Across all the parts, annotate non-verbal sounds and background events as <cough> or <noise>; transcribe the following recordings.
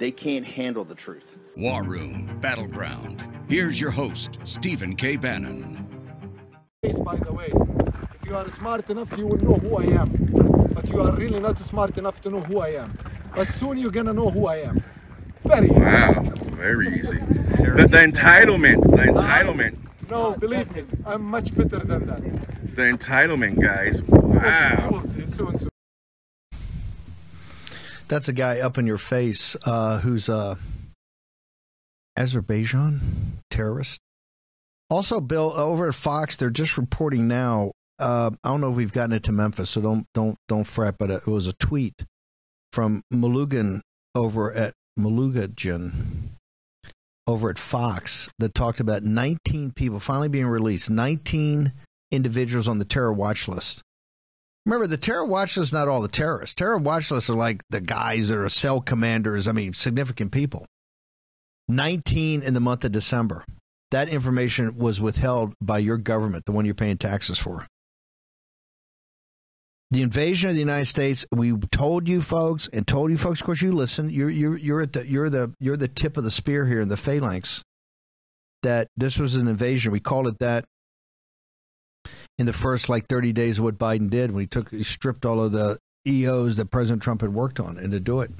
they can't handle the truth. War Room Battleground. Here's your host, Stephen K. Bannon. By the way, if you are smart enough, you will know who I am. But you are really not smart enough to know who I am. But soon you're gonna know who I am. Very easy. Wow, very easy. The, the entitlement, the entitlement, No, believe me, I'm much better than that. the entitlement, guys. You Wow. will see soon. soon. That's a guy up in your face uh, who's a Azerbaijan terrorist. Also, Bill, over at Fox, they're just reporting now. Uh, I don't know if we've gotten it to Memphis, so don't don't don't fret. But it was a tweet from Melugin over at Malugajan over at Fox that talked about 19 people finally being released, 19 individuals on the terror watch list. Remember, the terror watch list is not all the terrorists. Terror watch lists are like the guys that are cell commanders. I mean, significant people. 19 in the month of December. That information was withheld by your government, the one you're paying taxes for. The invasion of the United States, we told you folks and told you folks, of course you listen, you're you're you're at the you're the you're the tip of the spear here in the phalanx that this was an invasion. We called it that in the first like 30 days of what Biden did when he took he stripped all of the EOs that President Trump had worked on and to do it.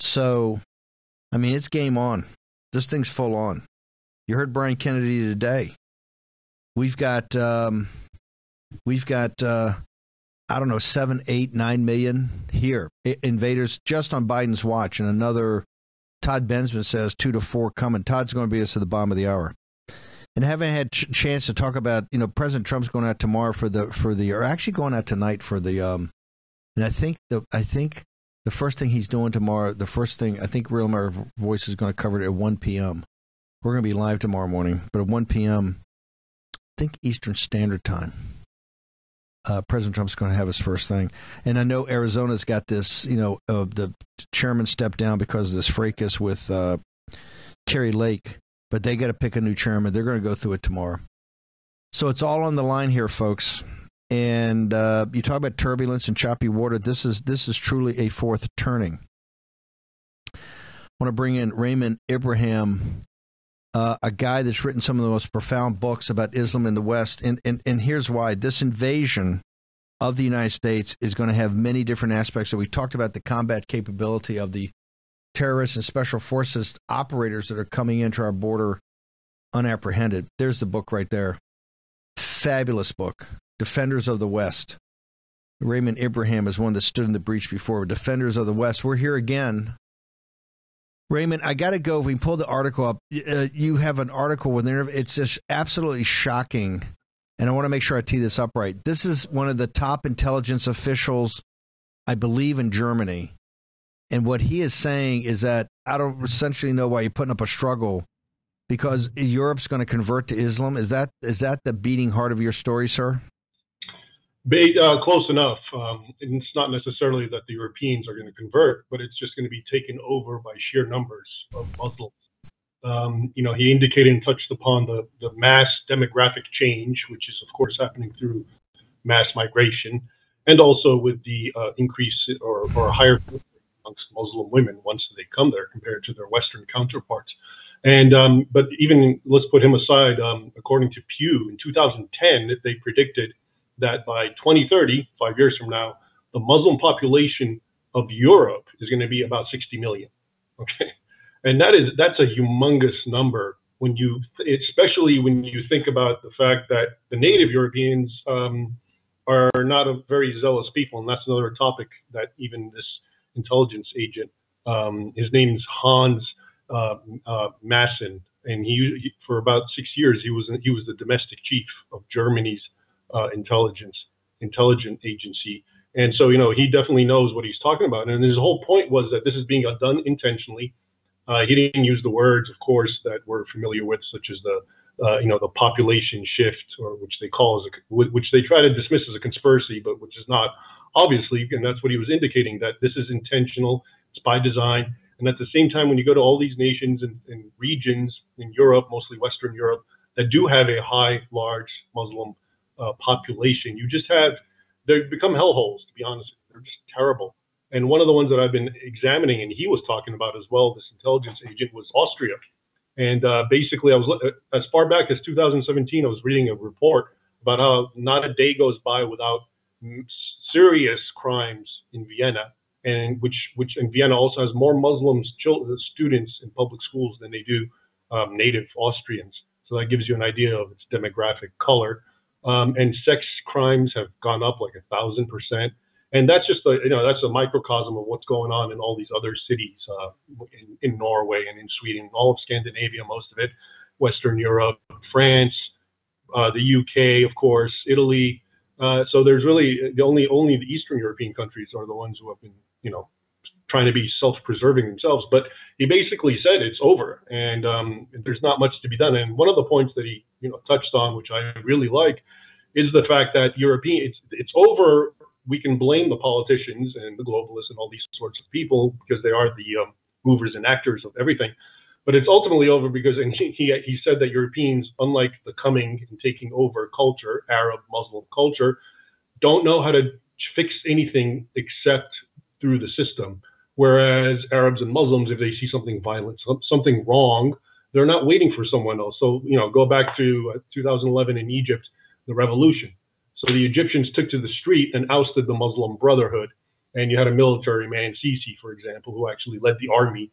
So, I mean, it's game on. This thing's full on. You heard Brian Kennedy today. We've got um, we've got uh, I don't know seven, eight, nine million here invaders just on Biden's watch, and another. Todd Bensman says two to four coming. Todd's going to be us to the bottom of the hour and haven't had ch- chance to talk about you know President Trump's going out tomorrow for the for the or actually going out tonight for the um and I think the I think the first thing he's doing tomorrow the first thing I think Real America Voice is going to cover it at 1 p.m. We're going to be live tomorrow morning, but at 1 p.m. I think Eastern Standard Time. Uh, President Trump's going to have his first thing, and I know Arizona's got this. You know, uh, the chairman stepped down because of this fracas with uh, Kari Lake but they got to pick a new chairman. They're going to go through it tomorrow. So it's all on the line here, folks. And uh, you talk about turbulence and choppy water. This is this is truly a fourth turning. I want to bring in Raymond Ibrahim, uh, a guy that's written some of the most profound books about Islam in the West. And, and and here's why: this invasion of the United States is going to have many different aspects. So we talked about the combat capability of the terrorists and special forces operators that are coming into our border unapprehended. There's the book right there. Fabulous book. Defenders of the West. Raymond Ibrahim is one that stood in the breach before. Defenders of the West. We're here again. Raymond, I got to go. If we pull the article up, uh, you have an article with there. It's just absolutely shocking. And I want to make sure I tee this up right. This is one of the top intelligence officials, I believe, in Germany and what he is saying is that I don't essentially know why you're putting up a struggle because Europe's going to convert to Islam. Is that is that the beating heart of your story, sir? Uh, close enough. Um, it's not necessarily that the Europeans are going to convert, but it's just going to be taken over by sheer numbers of Muslims. Um, you know, he indicated and touched upon the, the mass demographic change, which is, of course, happening through mass migration, and also with the uh, increase or, or higher amongst Muslim women once they come there compared to their Western counterparts. And um, but even let's put him aside. Um, according to Pew, in 2010, they predicted that by 2030, five years from now, the Muslim population of Europe is going to be about 60 million. Okay, and that is that's a humongous number when you, especially when you think about the fact that the native Europeans um, are not a very zealous people, and that's another topic that even this intelligence agent, um, his name's Hans uh, uh, and he, he for about six years he was he was the domestic chief of Germany's uh, intelligence intelligence agency, And so, you know, he definitely knows what he's talking about. And his whole point was that this is being done intentionally. Uh, he didn't use the words, of course, that we're familiar with, such as the, uh, you know, the population shift, or which they call as a, which they try to dismiss as a conspiracy, but which is not, obviously. And that's what he was indicating that this is intentional, it's by design. And at the same time, when you go to all these nations and, and regions in Europe, mostly Western Europe, that do have a high, large Muslim uh, population, you just have they've become hellholes. To be honest, they're just terrible. And one of the ones that I've been examining, and he was talking about as well, this intelligence agent, was Austria. And uh, basically, I was as far back as 2017, I was reading a report about how not a day goes by without serious crimes in Vienna, and which which in Vienna also has more Muslims children, students in public schools than they do um, native Austrians. So that gives you an idea of its demographic color. Um, and sex crimes have gone up like a thousand percent. And that's just a you know that's a microcosm of what's going on in all these other cities uh, in, in Norway and in Sweden, all of Scandinavia, most of it, Western Europe, France, uh, the UK, of course, Italy. Uh, so there's really the only only the Eastern European countries are the ones who have been you know trying to be self-preserving themselves. But he basically said it's over, and um, there's not much to be done. And one of the points that he you know touched on, which I really like, is the fact that European it's it's over. We can blame the politicians and the globalists and all these sorts of people because they are the um, movers and actors of everything. But it's ultimately over because and he, he said that Europeans, unlike the coming and taking over culture, Arab Muslim culture, don't know how to fix anything except through the system. Whereas Arabs and Muslims, if they see something violent, something wrong, they're not waiting for someone else. So, you know, go back to uh, 2011 in Egypt, the revolution. So the Egyptians took to the street and ousted the Muslim Brotherhood. And you had a military man, Sisi, for example, who actually led the army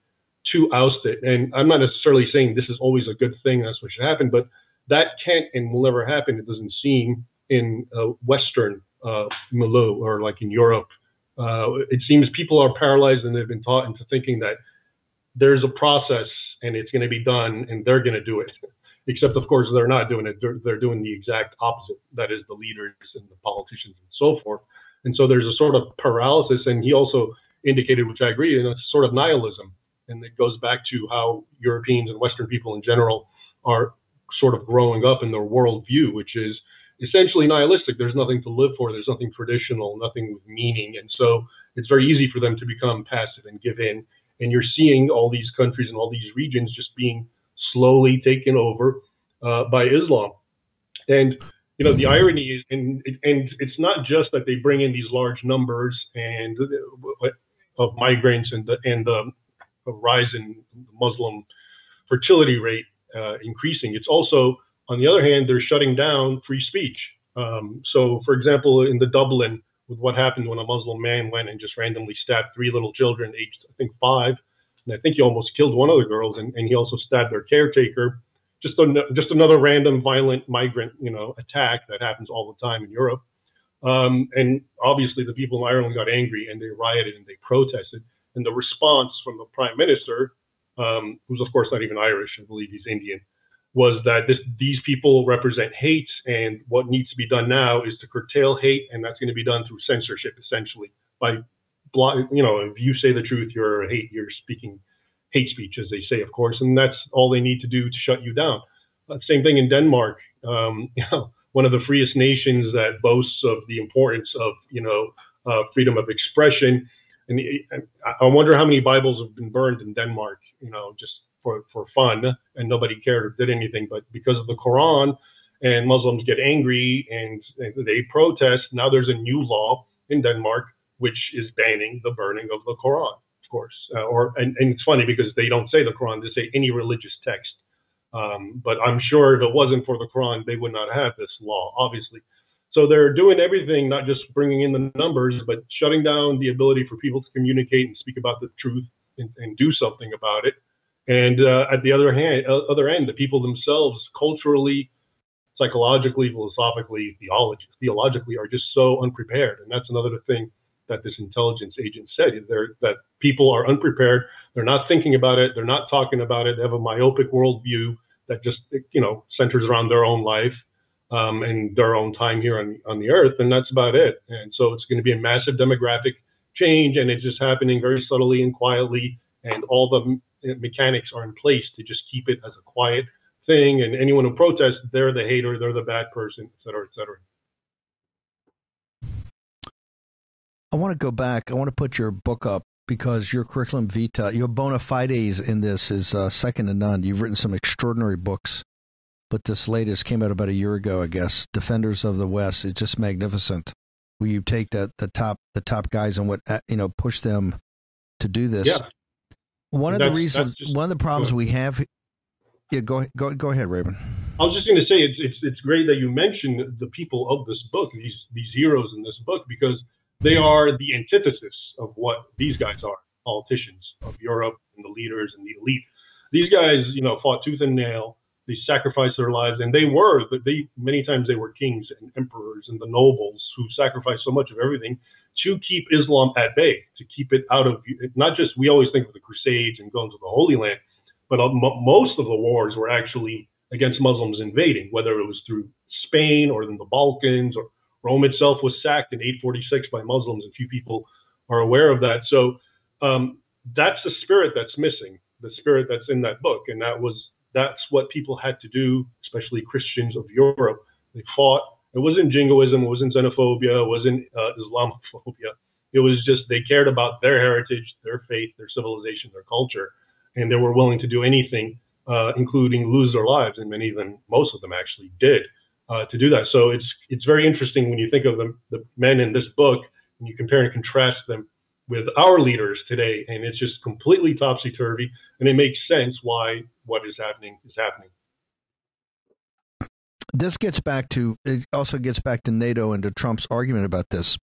to oust it. And I'm not necessarily saying this is always a good thing, that's what should happen, but that can't and will never happen, it doesn't seem, in a Western uh, milieu or like in Europe uh, it seems people are paralyzed and they've been taught into thinking that there's a process and it's going to be done and they're going to do it. Except, of course, they're not doing it. They're, they're doing the exact opposite. That is, the leaders and the politicians and so forth. And so there's a sort of paralysis. And he also indicated, which I agree, and it's sort of nihilism. And it goes back to how Europeans and Western people in general are sort of growing up in their worldview, which is essentially nihilistic. There's nothing to live for. There's nothing traditional, nothing with meaning. And so it's very easy for them to become passive and give in. And you're seeing all these countries and all these regions just being slowly taken over uh, by Islam. And you know the irony is, and and it's not just that they bring in these large numbers and uh, of migrants and the and the rise in Muslim fertility rate uh, increasing. It's also on the other hand, they're shutting down free speech. Um, so, for example, in the Dublin, with what happened when a Muslim man went and just randomly stabbed three little children, aged I think five, and I think he almost killed one of the girls, and, and he also stabbed their caretaker. Just a, just another random violent migrant, you know, attack that happens all the time in Europe. Um, and obviously, the people in Ireland got angry and they rioted and they protested. And the response from the prime minister, um, who's of course not even Irish, I believe he's Indian, was that this, these people represent hate, and what needs to be done now is to curtail hate, and that's going to be done through censorship, essentially. By, you know, if you say the truth, you're a hate, you're speaking hate speech, as they say, of course, and that's all they need to do to shut you down. Same thing in Denmark. Um, <laughs> you know, one of the freest nations that boasts of the importance of, you know, uh, freedom of expression. And I wonder how many Bibles have been burned in Denmark. You know, just for, for fun and nobody cared or did anything. But because of the Quran and Muslims get angry and they protest, now there's a new law in Denmark which is banning the burning of the Quran, of course. Uh, or and, and, it's funny because they don't say the Quran; they say any religious text. Um, but I'm sure if it wasn't for the Quran, they would not have this law, obviously. So they're doing everything, not just bringing in the numbers, but shutting down the ability for people to communicate and speak about the truth and, and do something about it. And uh, at the other hand, other end, the people themselves, culturally, psychologically, philosophically, theology, theologically, are just so unprepared. And that's another thing that this intelligence agent said: They're, that people are unprepared. They're not thinking about it. They're not talking about it. They have a myopic worldview that just you know centers around their own life. Um, and their own time here on on the earth, and that's about it. And so it's going to be a massive demographic change, and it's just happening very subtly and quietly, and all the mechanics are in place to just keep it as a quiet thing. And anyone who protests, they're the hater, they're the bad person, et cetera, et cetera. I want to go back. I want to put your book up because your curriculum vitae, your bona fides in this is uh, second to none. You've written some extraordinary books, but this latest came out about a year ago, I guess. Defenders of the West. It's just magnificent. Where you take the the top the top guys and what uh, you know push them to do this. Yeah. One of That's- the reasons, just- one of the problems we have. Yeah, go go go ahead, Raven. I was just going to say it's, it's it's great that you mentioned the people of this book, these these heroes in this book, because they are the antithesis of what these guys are, politicians of Europe and the leaders and the elite. These guys, you know, fought tooth and nail. They sacrificed their lives, and they were, but they many times they were kings and emperors and the nobles who sacrificed so much of everything to keep Islam at bay, to keep it out of not just we always think of the Crusades and going to the Holy Land, but uh, mo- most of the wars were actually against Muslims invading, whether it was through Spain or in the Balkans or Rome itself was sacked in 846 by Muslims, and few people are aware of that. So um, that's the spirit that's missing, the spirit that's in that book, and that was that's what people had to do, especially Christians of Europe. They fought. It wasn't jingoism, it wasn't xenophobia, it wasn't uh, Islamophobia. It was just they cared about their heritage, their faith, their civilization, their culture, and they were willing to do anything, uh, including lose their lives, and many of them, most of them actually did uh, to do that. So it's it's very interesting when you think of the, the men in this book and you compare and contrast them with our leaders today, and it's just completely topsy turvy, and it makes sense why what is happening is happening. this gets back to it also gets back to NATO and to Trump's argument about this.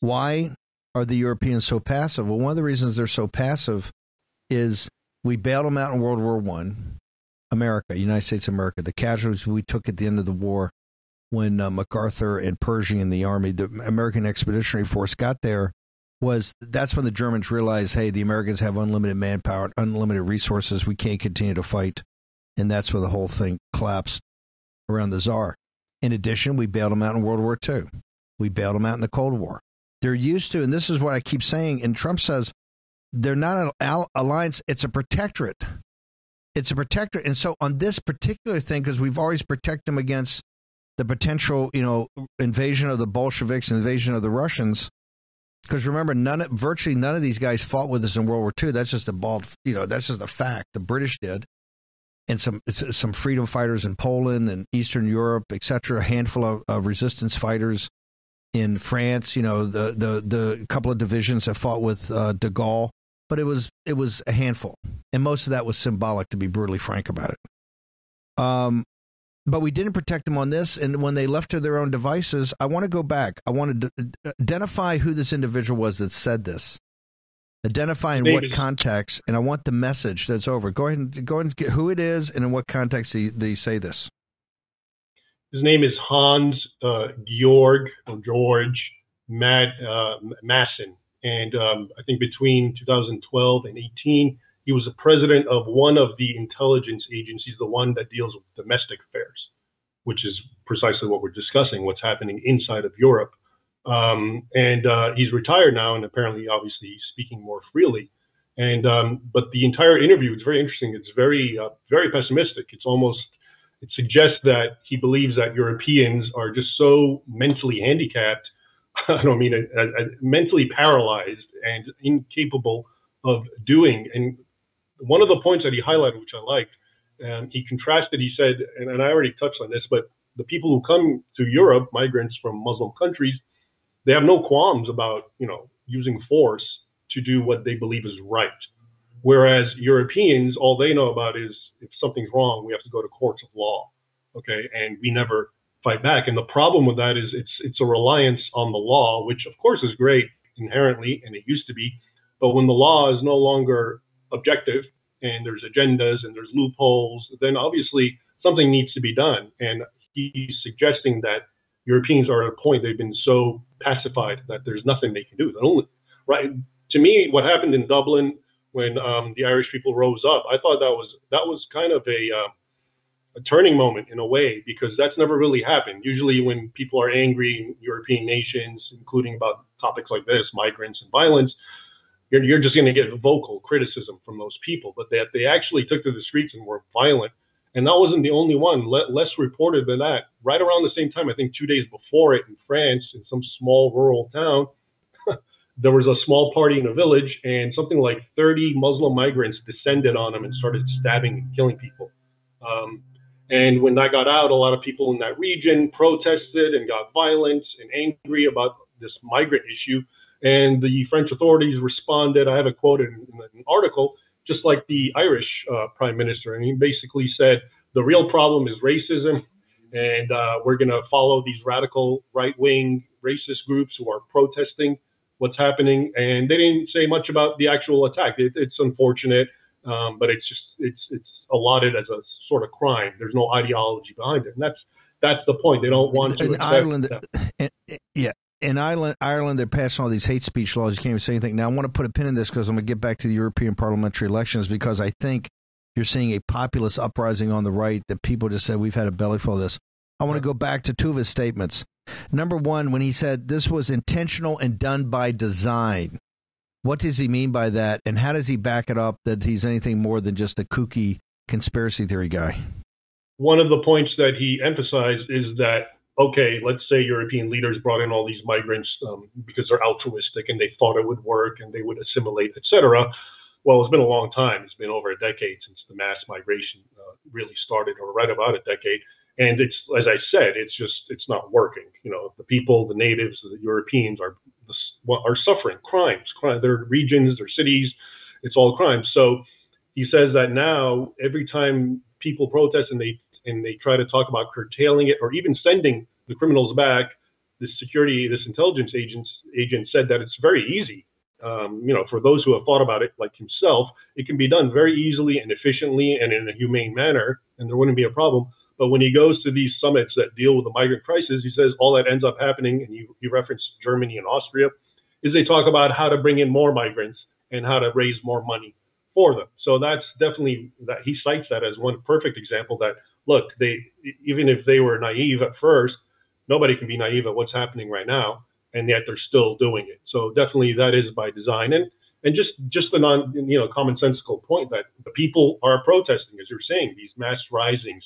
Why are the Europeans so passive? Well, one of the reasons they're so passive is we bailed them out in World War One, America, United States of America, the casualties we took at the end of the war when uh, MacArthur and Pershing and the army, the American Expeditionary Force got there was that's when the Germans realized, hey, the Americans have unlimited manpower, unlimited resources. We can't continue to fight, and that's when the whole thing collapsed around the czar. In addition, we bailed them out in World War II. We bailed them out in the Cold War. They're used to, and this is what I keep saying. And Trump says they're not an al- alliance; it's a protectorate. It's a protectorate, and so on this particular thing, because we've always protected them against the potential, you know, invasion of the Bolsheviks, invasion of the Russians. Because remember, none, virtually none of these guys fought with us in World War II. That's just a bald, you know, that's just a fact. The British did, and some some freedom fighters in Poland and Eastern Europe, etc. A handful of, of resistance fighters in France. You know, the the the couple of divisions that fought with uh, De Gaulle, but it was it was a handful, and most of that was symbolic. To be brutally frank about it. Um, but we didn't protect them on this. And when they left to their own devices, I want to go back. I want to d- identify who this individual was that said this. Identify in Name what context, and I want the message that's over. Go ahead and go ahead and get who it is, and in what context they, they say this. His name is Hans uh, Georg or George Mad uh, Maassen, and um, I think between 2012 and 18, he was the president of one of the intelligence agencies, the one that deals with domestic affairs, which is precisely what we're discussing, what's happening inside of Europe. Um, and uh, he's retired now, and apparently, obviously, he's speaking more freely. And um, but the entire interview is very interesting. It's very, uh, very pessimistic. It's almost it suggests that he believes that Europeans are just so mentally handicapped. <laughs> I don't mean uh, uh, mentally paralyzed and incapable of doing. And one of the points that he highlighted, which I liked, um, he contrasted. He said, and, and I already touched on this, but the people who come to Europe, migrants from Muslim countries, they have no qualms about you know using force to do what they believe is right. Whereas Europeans, all they know about is if something's wrong, we have to go to courts of law. Okay, and we never fight back. And the problem with that is it's it's a reliance on the law, which of course is great inherently, and it used to be. But when the law is no longer objective and there's agendas and there's loopholes, then obviously something needs to be done. And he's suggesting that Europeans are at a point they've been so pacified that there's nothing they can do. Only, right? To me, what happened in Dublin when um, the Irish people rose up, I thought that was that was kind of a uh, a turning moment in a way because that's never really happened. Usually, when people are angry in European nations, including about topics like this, migrants and violence, you're, you're just going to get vocal criticism from those people. But that they actually took to the streets and were violent. And that wasn't the only one. less reported than that. Right around the same time, I think two days before it in France, in some small rural town, <laughs> there was a small party in a village, and something like 30 Muslim migrants descended on them and started stabbing and killing people. Um, and when that got out, a lot of people in that region protested and got violent and angry about this migrant issue. And the French authorities responded. I have a quote in, in an article, just like the Irish uh, prime minister. And he basically said, the real problem is racism. And uh, we're going to follow these radical right wing racist groups who are protesting what's happening. And they didn't say much about the actual attack. It, it's unfortunate. Um, but it's just it's it's allotted as a sort of crime. There's no ideology behind it, and that's that's the point. They don't want to. In Ireland, yeah, in Ireland, Ireland, they're passing all these hate speech laws. You can't even say anything. Now, I want to put a pin in this because I'm going to get back to the European parliamentary elections because I think you're seeing a populist uprising on the right that people just said we've had a bellyful of this. I want to go back to two of his statements. Number one, when he said this was intentional and done by design. What does he mean by that, and how does he back it up that he's anything more than just a kooky conspiracy theory guy? One of the points that he emphasized is that okay, let's say European leaders brought in all these migrants um, because they're altruistic and they thought it would work and they would assimilate, etc. Well, it's been a long time. It's been over a decade since the mass migration uh, really started, or right about a decade. And it's, as I said, it's just, it's not working. You know, the people, the natives, the Europeans are are suffering crimes, crime, their regions, their cities, it's all crimes. So he says that now every time people protest and they and they try to talk about curtailing it or even sending the criminals back, this security, this intelligence agent agent said that it's very easy. Um, you know, for those who have thought about it, like himself, it can be done very easily and efficiently and in a humane manner, and there wouldn't be a problem. But when he goes to these summits that deal with the migrant crisis, he says all that ends up happening, and you, you referenced Germany and Austria, is they talk about how to bring in more migrants and how to raise more money for them. So that's definitely that he cites that as one perfect example that look, they even if they were naive at first, nobody can be naive at what's happening right now, and yet they're still doing it. So definitely that is by design and and just just the non you know commonsensical point that the people are protesting as you're saying these mass risings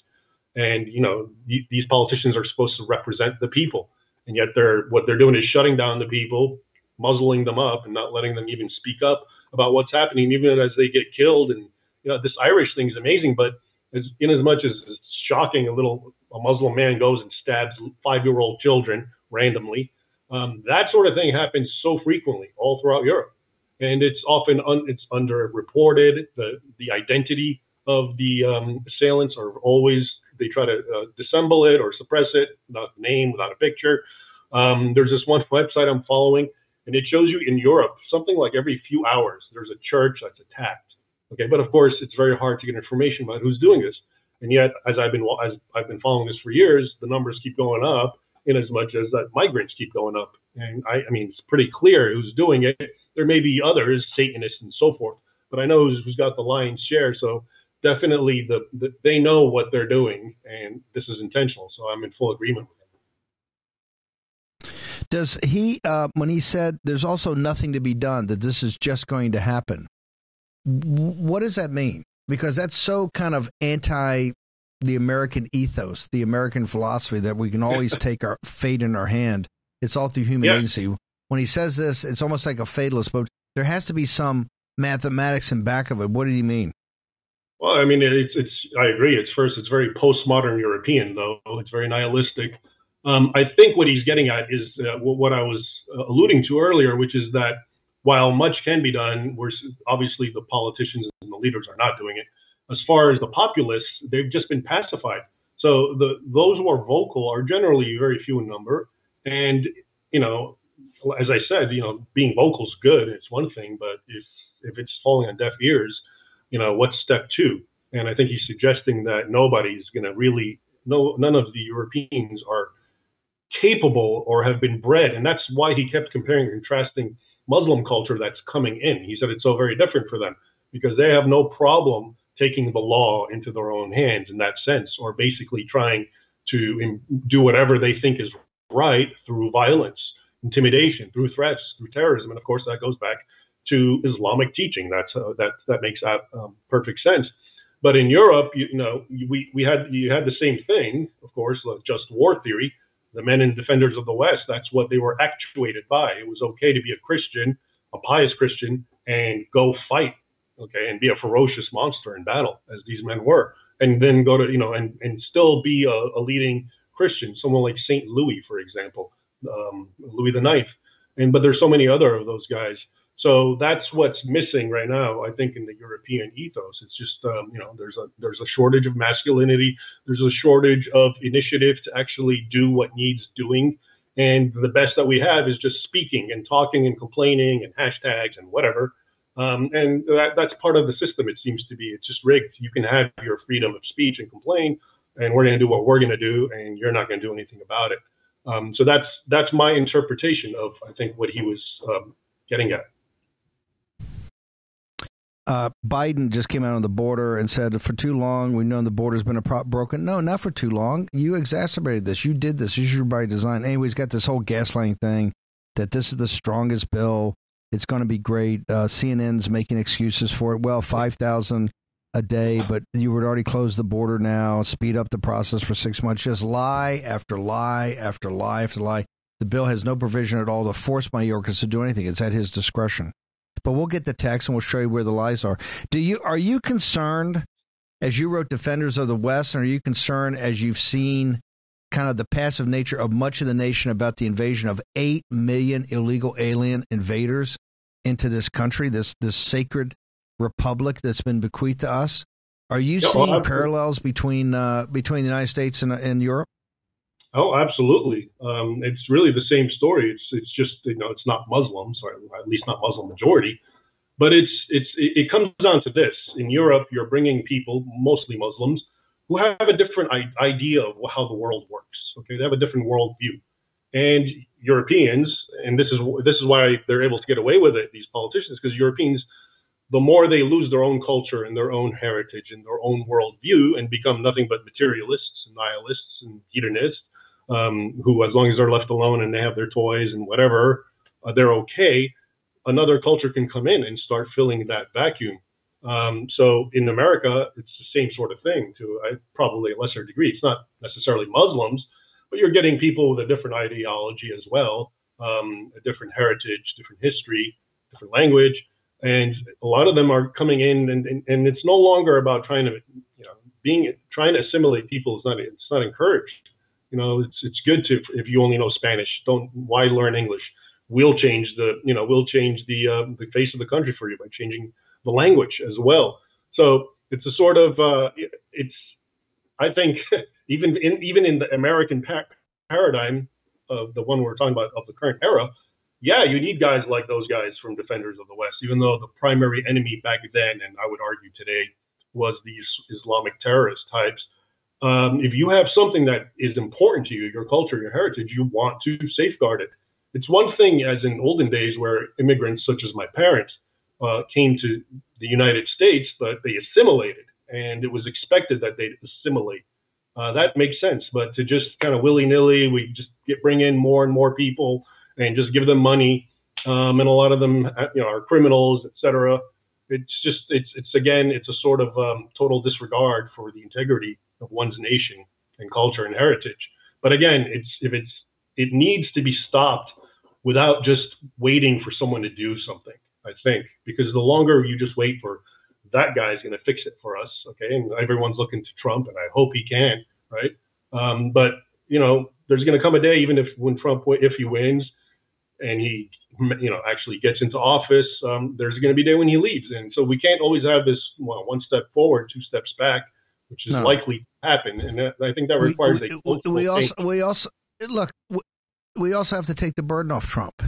and you know these politicians are supposed to represent the people and yet they're what they're doing is shutting down the people muzzling them up and not letting them even speak up about what's happening, even as they get killed. And you know, this Irish thing is amazing, but as, in as much as it's shocking, a little a Muslim man goes and stabs five-year-old children randomly. Um, that sort of thing happens so frequently all throughout Europe, and it's often un, it's underreported. The the identity of the um, assailants are always they try to uh, dissemble it or suppress it without a name, without a picture. Um, there's this one <laughs> website I'm following and it shows you in Europe something like every few hours there's a church that's attacked. Okay, but of course it's very hard to get information about who's doing this. And yet, as I've been as I've been following this for years, the numbers keep going up in as much as that migrants keep going up. And I, I mean, it's pretty clear who's doing it. There may be others, Satanists and so forth, but I know who's, who's got the lion's share. So definitely, the, the they know what they're doing, and this is intentional. So I'm in full agreement with does he, uh, when he said there's also nothing to be done, that this is just going to happen, what does that mean? Because that's so kind of anti the American ethos, the American philosophy that we can always take our fate in our hand. It's all through human yeah. agency. When he says this, it's almost like a fatalist, but there has to be some mathematics in back of it. What did he mean? Well, I mean, it's, it's I agree. It's first, it's very postmodern European, though. It's very nihilistic. Um, I think what he's getting at is uh, what I was uh, alluding to earlier, which is that while much can be done, we're obviously the politicians and the leaders are not doing it. As far as the populace, they've just been pacified. So the those who are vocal are generally very few in number, and you know, as I said, you know, being vocal is good. It's one thing, but if if it's falling on deaf ears, you know, what's step two? And I think he's suggesting that nobody's going to really, no, none of the Europeans are capable or have been bred. And that's why he kept comparing and contrasting Muslim culture that's coming in. He said it's so very different for them because they have no problem taking the law into their own hands in that sense, or basically trying to do whatever they think is right through violence, intimidation, through threats, through terrorism, and of course that goes back to Islamic teaching. That's uh, that that makes um, perfect sense. But in Europe, you, you, know, we, we had you had the same thing, of course, just war theory. The men and defenders of the West, that's what they were actuated by. It was okay to be a Christian, a pious Christian, and go fight, okay, and be a ferocious monster in battle, as these men were, and then go to, you know, and, and still be a, a leading Christian, someone like Saint Louis, for example, um, Louis the Ninth, and but there's so many other of those guys so that's what's missing right now, I think, in the European ethos. It's just, um, you know, there's a there's a shortage of masculinity. There's a shortage of initiative to actually do what needs doing. And the best that we have is just speaking and talking and complaining and hashtags and whatever. Um, and that, that's part of the system. It seems to be. It's just rigged. You can have your freedom of speech and complain, and we're going to do what we're going to do, and you're not going to do anything about it. Um, so that's that's my interpretation of I think what he was um, getting at uh, Biden just came out on the border and said, for too long, we've known the border's been a prop broken. No, not for too long. You exacerbated this. You did this. This is by design. Anyway, he's got this whole gaslighting thing that this is the strongest bill. It's going to be great. Uh, CNN's making excuses for it. Well, 5,000 a day, but you would already close the border now, speed up the process for six months. Just lie after lie after lie after lie. The bill has no provision at all to force Mayorkas to do anything. It's at his discretion but we'll get the text and we'll show you where the lies are. Do you are you concerned as you wrote Defenders of the West, and are you concerned as you've seen kind of the passive nature of much of the nation about the invasion of eight million illegal alien invaders into this country, this this sacred republic that's been bequeathed to us? Are you yeah, seeing well, parallels between uh, between the United States and, and Europe? Oh, absolutely. Um, it's really the same story. It's it's just you know it's not Muslims, or at least not Muslim majority, but it's it's it, comes down to this. In Europe, you're bringing people, mostly Muslims, who have a different idea of how the world works. Okay, they have a different worldview, and Europeans, and this is this is why they're able to get away with it. These politicians, because Europeans, the more they lose their own culture and their own heritage and their own worldview and become nothing but materialists and nihilists and hedonists um, who, as long as they're left alone and they have their toys and whatever, uh, they're okay. Another culture can come in and start filling that vacuum. Um, so in America, it's the same sort of thing to uh, probably a lesser degree. It's not necessarily Muslims, but you're getting people with a different ideology as well, um, a different heritage, different history, different language. And a lot of them are coming in, and, and, and it's no longer about trying to, you know, being trying to assimilate people is not it's not encouraged. You know, it's it's good to if you only know Spanish. Don't why learn English? We'll change the you know we'll change the uh, the face of the country for you by changing the language as well. So it's a sort of uh, it's I think <laughs> even in even in the American pa- paradigm of the one we're talking about of the current era, yeah, you need guys like those guys from Defenders of the West, even though the primary enemy back then, and I would argue today, was these Islamic terrorist types um, if you have something that is important to you, your culture, your heritage, you want to safeguard it. It's one thing, as in olden days, where immigrants such as my parents uh, came to the United States, but they assimilated, and it was expected that they'd assimilate. Uh, that makes sense, but to just kind of willy nilly, we just get bring in more and more people and just give them money, um, and a lot of them, uh, you know, are criminals, etc. It's just, it's, it's again, it's a sort of um, total disregard for the integrity of one's nation and culture and heritage. But again, it's if it's it needs to be stopped without just waiting for someone to do something. I think because the longer you just wait for that guy's going to fix it for us, okay, and everyone's looking to Trump, and I hope he can, right? Um, but you know, there's going to come a day, even if when Trump if he wins and he you know actually gets into office, um, there's going to be a day when he leaves, and so we can't always have this well, one step forward, two steps back which is no. likely to happen, and that, I think that requires we, we, a. We also we also look. We also have to take the burden off Trump.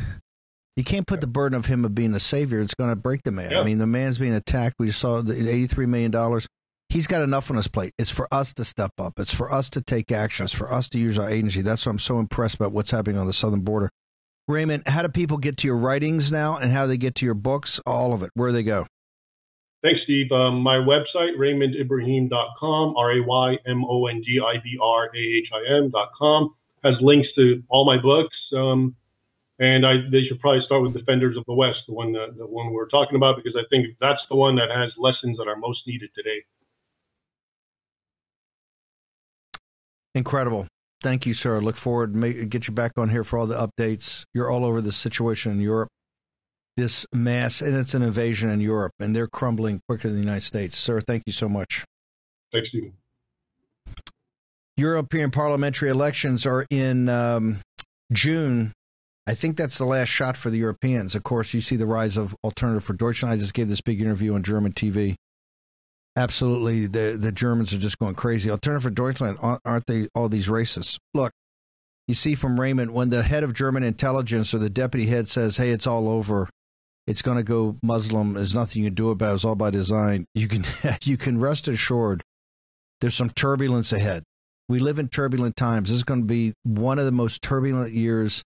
You can't put the burden of him of being a savior. It's going to break the man. Yeah. I mean, the man's being attacked. We saw the eighty-three million dollars. He's got enough on his plate. It's for us to step up. It's for us to take action. It's for us to use our agency. That's why I'm so impressed about what's happening on the southern border. Raymond, how do people get to your writings now, and how they get to your books? All of it. Where do they go? Thanks, Steve. Um, my website, raymondibrahim.com, R A Y M O N D I B R A H I M.com, has links to all my books. Um, and I, they should probably start with Defenders of the West, the one that, the one we're talking about, because I think that's the one that has lessons that are most needed today. Incredible. Thank you, sir. Look forward to get you back on here for all the updates. You're all over the situation in Europe. This mass, and it's an invasion in Europe, and they're crumbling quicker than the United States. Sir, thank you so much. Thanks, Stephen. European parliamentary elections are in um, June. I think that's the last shot for the Europeans. Of course, you see the rise of Alternative for Deutschland. I just gave this big interview on German TV absolutely the the Germans are just going crazy. Alternative for Deutschland aren't they all these racists? Look, you see from Raymond when the head of German intelligence or the deputy head says, "Hey, it's all over. It's going to go Muslim. There's nothing you can do about it. It's all by design." You can <laughs> you can rest assured there's some turbulence ahead. We live in turbulent times. This is going to be one of the most turbulent years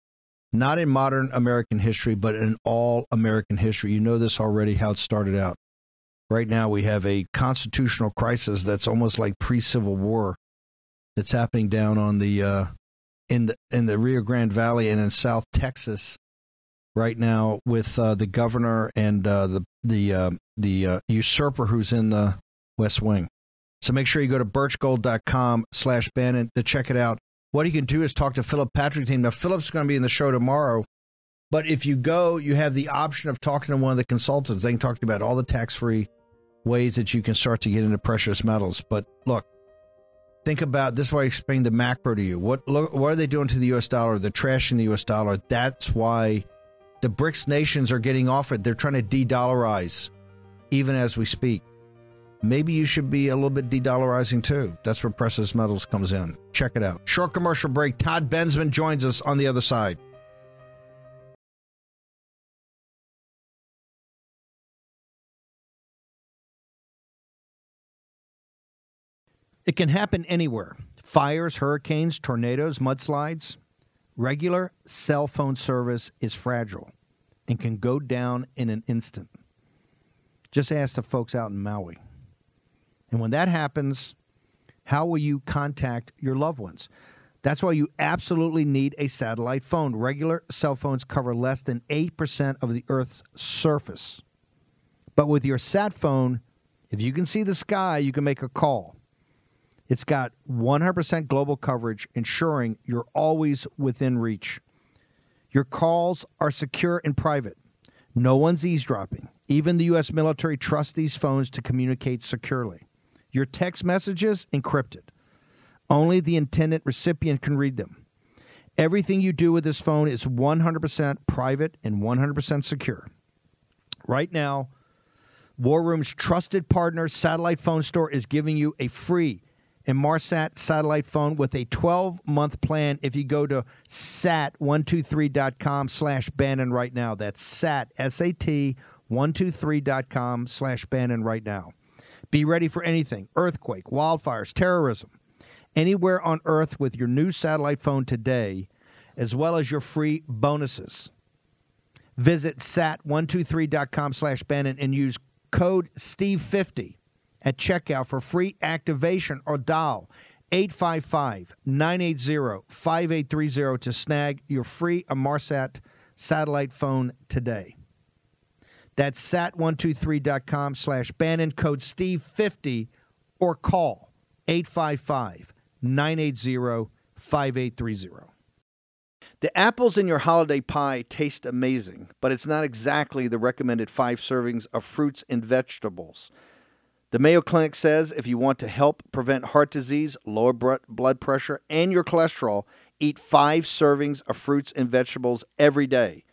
not in modern American history, but in all American history. You know this already, how it started out. Right now, we have a constitutional crisis that's almost like pre-Civil War that's happening down on the uh, in the in the Rio Grande Valley and in South Texas right now with uh, the governor and uh, the the uh, the uh, usurper who's in the West Wing. So make sure you go to birchgold.com slash Bannon to check it out. What you can do is talk to Philip Patrick team. Now Philip's going to be in the show tomorrow but if you go, you have the option of talking to one of the consultants. They can talk to you about all the tax free ways that you can start to get into precious metals. But look, think about this. Is why I explained the macro to you. What look, what are they doing to the U.S. dollar? They're trashing the U.S. dollar. That's why the BRICS nations are getting off it. They're trying to de-dollarize, even as we speak. Maybe you should be a little bit de-dollarizing too. That's where precious metals comes in. Check it out. Short commercial break. Todd Bensman joins us on the other side. It can happen anywhere fires, hurricanes, tornadoes, mudslides. Regular cell phone service is fragile and can go down in an instant. Just ask the folks out in Maui. And when that happens, how will you contact your loved ones? That's why you absolutely need a satellite phone. Regular cell phones cover less than 8% of the Earth's surface. But with your sat phone, if you can see the sky, you can make a call. It's got 100% global coverage, ensuring you're always within reach. Your calls are secure and private. No one's eavesdropping. Even the U.S. military trusts these phones to communicate securely. Your text messages encrypted. Only the intended recipient can read them. Everything you do with this phone is 100% private and 100% secure. Right now, War Room's trusted partner, Satellite Phone Store, is giving you a free Inmarsat satellite phone with a 12 month plan if you go to sat123.com slash Bannon right now. That's sat, S A T 123.com slash Bannon right now. Be ready for anything earthquake, wildfires, terrorism. Anywhere on Earth with your new satellite phone today, as well as your free bonuses. Visit sat123.com slash Bannon and use code STEVE50 at checkout for free activation or dial 855 980 5830 to snag your free Inmarsat satellite phone today. That's sat123.com slash Bannon code Steve50 or call 855 980 5830. The apples in your holiday pie taste amazing, but it's not exactly the recommended five servings of fruits and vegetables. The Mayo Clinic says if you want to help prevent heart disease, lower blood pressure, and your cholesterol, eat five servings of fruits and vegetables every day,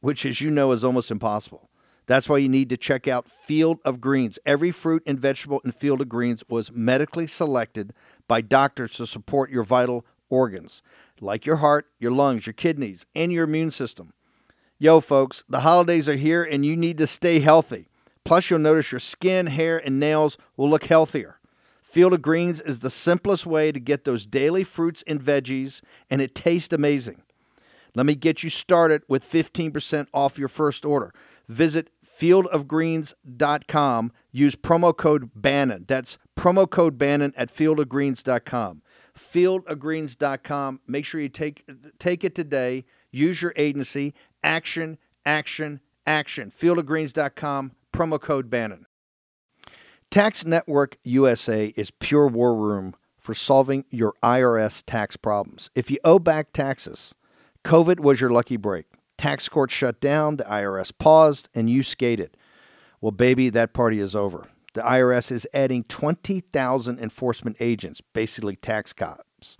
which, as you know, is almost impossible. That's why you need to check out Field of Greens. Every fruit and vegetable in Field of Greens was medically selected by doctors to support your vital organs, like your heart, your lungs, your kidneys, and your immune system. Yo, folks, the holidays are here and you need to stay healthy. Plus, you'll notice your skin, hair, and nails will look healthier. Field of Greens is the simplest way to get those daily fruits and veggies, and it tastes amazing. Let me get you started with 15% off your first order. Visit fieldofgreens.com. Use promo code Bannon. That's promo code Bannon at fieldofgreens.com. Fieldofgreens.com. Make sure you take take it today. Use your agency. Action, action, action. Fieldofgreens.com. Promo code Bannon. Tax Network USA is pure war room for solving your IRS tax problems. If you owe back taxes, COVID was your lucky break. Tax court shut down, the IRS paused, and you skated. Well, baby, that party is over. The IRS is adding 20,000 enforcement agents, basically tax cops.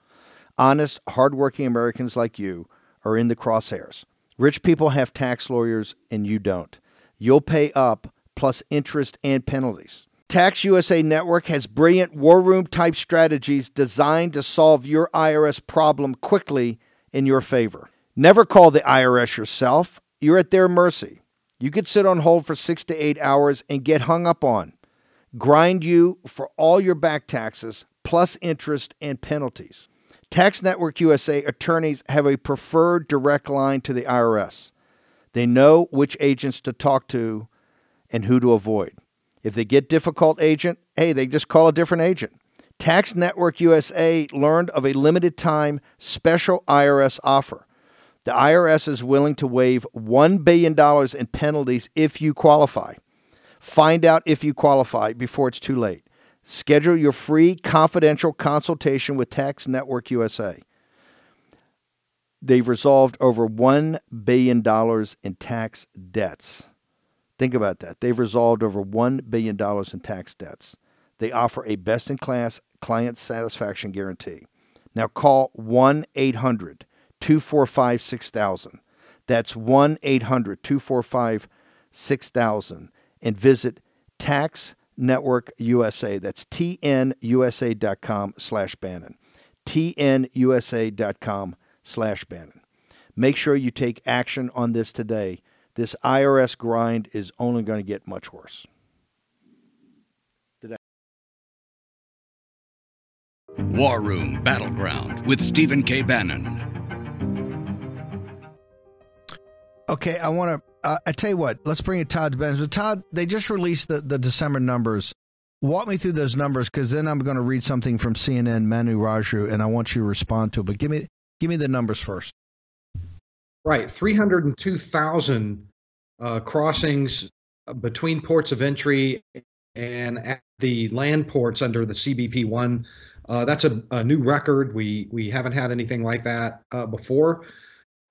Honest, hardworking Americans like you are in the crosshairs. Rich people have tax lawyers, and you don't. You'll pay up plus interest and penalties. Tax USA Network has brilliant war room type strategies designed to solve your IRS problem quickly in your favor. Never call the IRS yourself, you're at their mercy. You could sit on hold for six to eight hours and get hung up on, grind you for all your back taxes, plus interest and penalties. Tax Network USA attorneys have a preferred direct line to the IRS. They know which agents to talk to and who to avoid. If they get difficult agent, hey, they just call a different agent. Tax Network USA learned of a limited time special IRS offer. The IRS is willing to waive $1 billion in penalties if you qualify. Find out if you qualify before it's too late. Schedule your free confidential consultation with Tax Network USA. They've resolved over $1 billion in tax debts. Think about that. They've resolved over $1 billion in tax debts. They offer a best in class client satisfaction guarantee. Now call 1 800 245 6000. That's 1 800 245 6000 and visit Tax Network USA. That's tnusa.com slash Bannon. tnusa.com slash Bannon. Make sure you take action on this today this IRS grind is only going to get much worse. War Room Battleground with Stephen K. Bannon. Okay, I want to. Uh, I tell you what. Let's bring it Todd Benz. Todd, they just released the, the December numbers. Walk me through those numbers because then I'm going to read something from CNN, Manu Raju, and I want you to respond to it. But give me give me the numbers first. Right, 302,000 uh, crossings between ports of entry and at the land ports under the CBP one. Uh, that's a, a, new record. We we haven't had anything like that uh, before.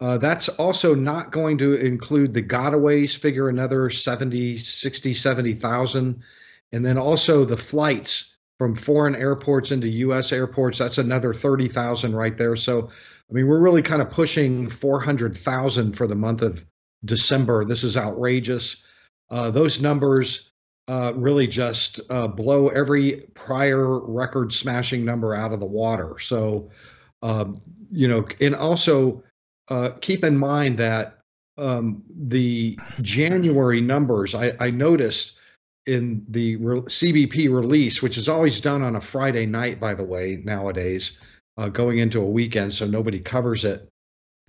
Uh, that's also not going to include the gotaways, figure another 70, 60, 70,000. And then also the flights from foreign airports into U.S. airports. That's another 30,000 right there. So, I mean, we're really kind of pushing 400,000 for the month of December. This is outrageous. Uh, those numbers uh, really just uh, blow every prior record smashing number out of the water. So, um, you know, and also uh, keep in mind that um, the January numbers, I, I noticed in the re- CBP release, which is always done on a Friday night, by the way, nowadays, uh, going into a weekend, so nobody covers it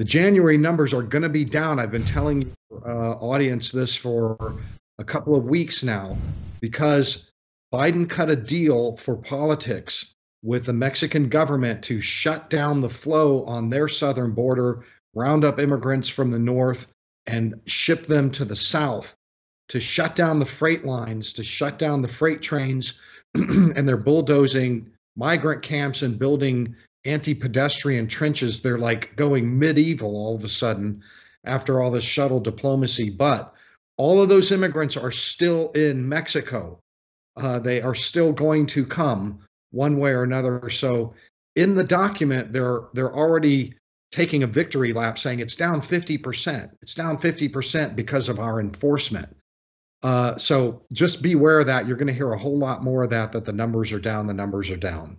the January numbers are going to be down. I've been telling uh, audience this for a couple of weeks now because Biden cut a deal for politics with the Mexican government to shut down the flow on their southern border, round up immigrants from the north, and ship them to the south, to shut down the freight lines, to shut down the freight trains, <clears throat> and they're bulldozing migrant camps and building anti-pedestrian trenches they're like going medieval all of a sudden after all this shuttle diplomacy. But all of those immigrants are still in mexico. Uh, they are still going to come one way or another. So in the document they're they're already taking a victory lap saying it's down 50% it's down 50% because of our enforcement. Uh, so just beware of that. You're going to hear a whole lot more of that that the numbers are down the numbers are down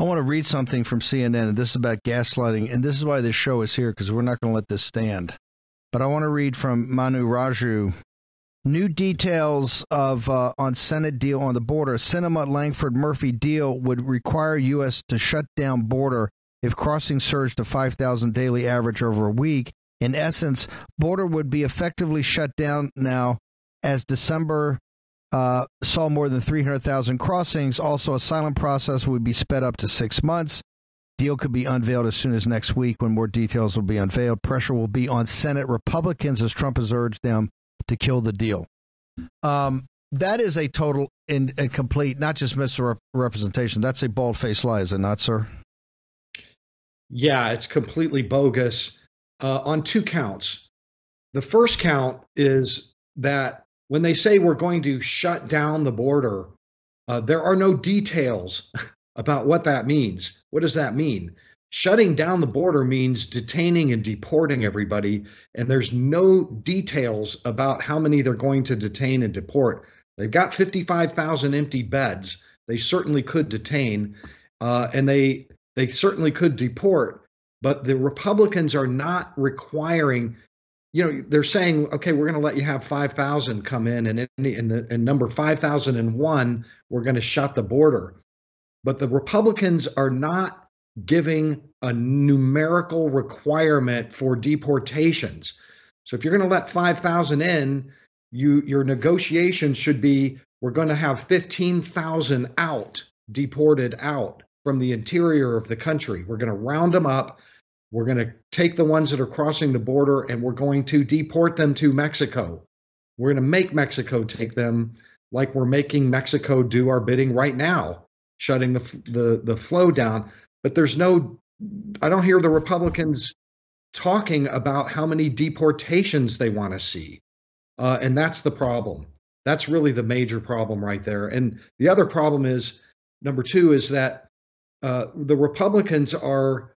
I want to read something from CNN. and This is about gaslighting, and this is why this show is here because we're not going to let this stand. But I want to read from Manu Raju. New details of uh, on Senate deal on the border. Sinema Lankford Murphy deal would require U.S. to shut down border if crossing surged to 5,000 daily average over a week. In essence, border would be effectively shut down now as December uh, saw more than 300,000 crossings. Also, asylum process would be sped up to six months. Deal could be unveiled as soon as next week when more details will be unveiled. Pressure will be on Senate Republicans as Trump has urged them to kill the deal. Um, that is a total and, and complete, not just misrepresentation. That's a bald faced lie, is it not, sir? Yeah, it's completely bogus uh, on two counts. The first count is that when they say we're going to shut down the border, uh, there are no details <laughs> about what that means. What does that mean? Shutting down the border means detaining and deporting everybody, and there's no details about how many they're going to detain and deport. They've got 55,000 empty beds. They certainly could detain, uh, and they they certainly could deport. But the Republicans are not requiring. You know, they're saying, okay, we're going to let you have 5,000 come in, and in, in, the, in number 5,001, we're going to shut the border. But the Republicans are not giving a numerical requirement for deportations. So if you're going to let 5,000 in, you your negotiation should be we're going to have 15,000 out deported out from the interior of the country. We're going to round them up. We're going to take the ones that are crossing the border and we're going to deport them to Mexico. We're going to make Mexico take them like we're making Mexico do our bidding right now, shutting the the the flow down. But there's no I don't hear the Republicans talking about how many deportations they want to see. Uh, and that's the problem. That's really the major problem right there. And the other problem is number two is that uh, the Republicans are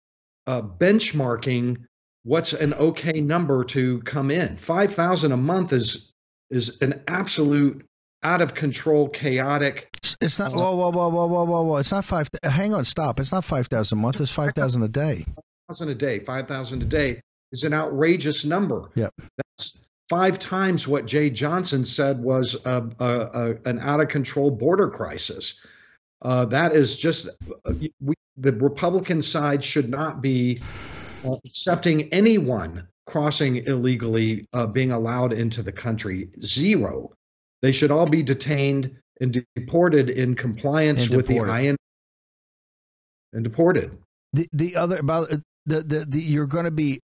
uh, benchmarking what's an okay number to come in. Five thousand a month is is an absolute out of control, chaotic. It's not. Whoa, whoa, whoa, whoa, whoa, whoa, whoa! It's not five. Hang on, stop. It's not five thousand a month. It's five thousand a day. Thousand a day. Five thousand a day is an outrageous number. Yep. That's five times what Jeh Johnson said was a, a, a, an out of control border crisis. Uh, that is just uh, we, the Republican side should not be uh, accepting anyone crossing illegally uh, being allowed into the country. Zero. They should all be detained and deported in compliance And with the deported. IN and deported. The the other about the the, the you're going to be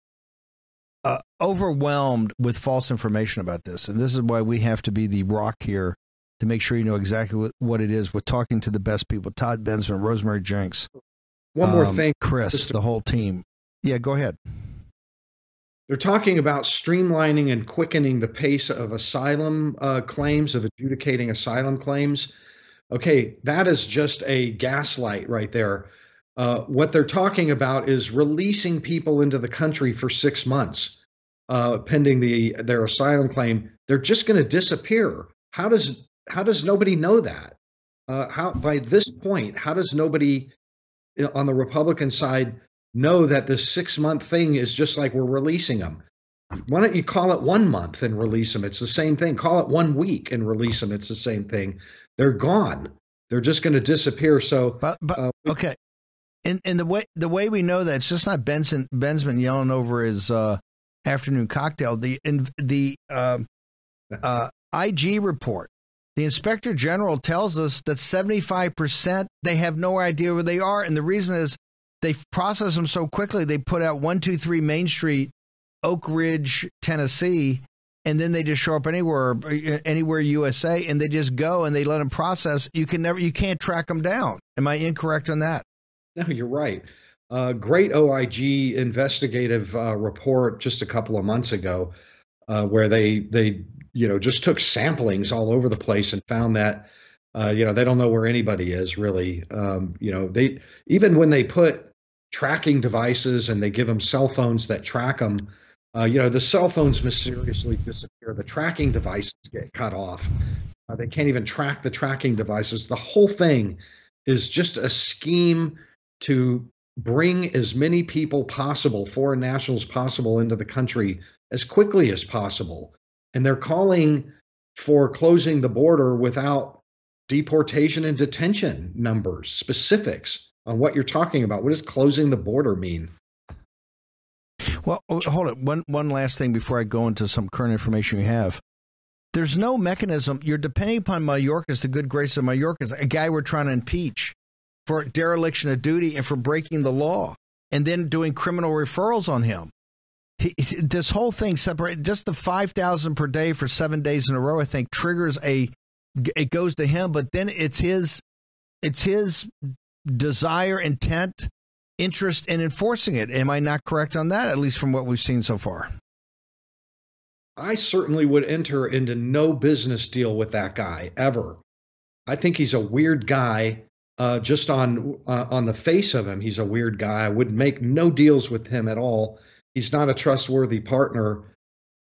uh, overwhelmed with false information about this, and this is why we have to be the rock here to make sure you know exactly what, what it is. We're talking to the best people: Todd Bensman, Rosemary Jenks, One more um, thing. Chris, the whole team. Yeah, go ahead. They're talking about streamlining and quickening the pace of asylum uh, claims, of adjudicating asylum claims. Okay, that is just a gaslight right there. Uh, what they're talking about is releasing people into the country for six months, uh, pending the their asylum claim. They're just going to disappear. How does how does nobody know that? Uh, how by this point, how does nobody on the Republican side know that this six month thing is just like we're releasing them. Why don't you call it one month and release them? It's the same thing. Call it one week and release them. It's the same thing. They're gone. They're just going to disappear. So, But but uh, okay, and and the way the way we know that it's just not Benson Bensman yelling over his uh, afternoon cocktail. The in, the um, <laughs> uh, IG report, the inspector general tells us that seventy five percent they have no idea where they are, and the reason is they process them so quickly. They put out one two three Main Street, Oak Ridge, Tennessee. And then they just show up anywhere, anywhere USA, and they just go and they let them process. You can never, you can't track them down. Am I incorrect on that? no, you're right. Uh, great OIG investigative uh, report just a couple of months ago, uh, where they they you know just took samplings all over the place and found that uh, you know they don't know where anybody is really. Um, you know they even when they put tracking devices and they give them cell phones that track them. Uh, you know the cell phones mysteriously disappear. The tracking devices get cut off. Uh, they can't even track the tracking devices. The whole thing is just a scheme to bring as many people possible, foreign nationals possible, into the country as quickly as possible. And they're calling for closing the border without deportation and detention numbers, specifics on what you're talking about. What does closing the border mean? Well, oh, hold it. One one last thing before I go into some current information you have. There's no mechanism. You're depending upon Mayorkas, the good grace of Mayorkas, a guy we're trying to impeach for dereliction of duty and for breaking the law, and then doing criminal referrals on him. He, this whole thing separate just the five thousand per day for seven days in a row. I think triggers a. It goes to him, but then it's his. It's his desire, intent, interest in enforcing it. Am I not correct on that? At least from what we've seen so far. I certainly would enter into no business deal with that guy ever. I think he's a weird guy. Uh, just on uh, on the face of him, he's a weird guy. I would make no deals with him at all. He's not a trustworthy partner,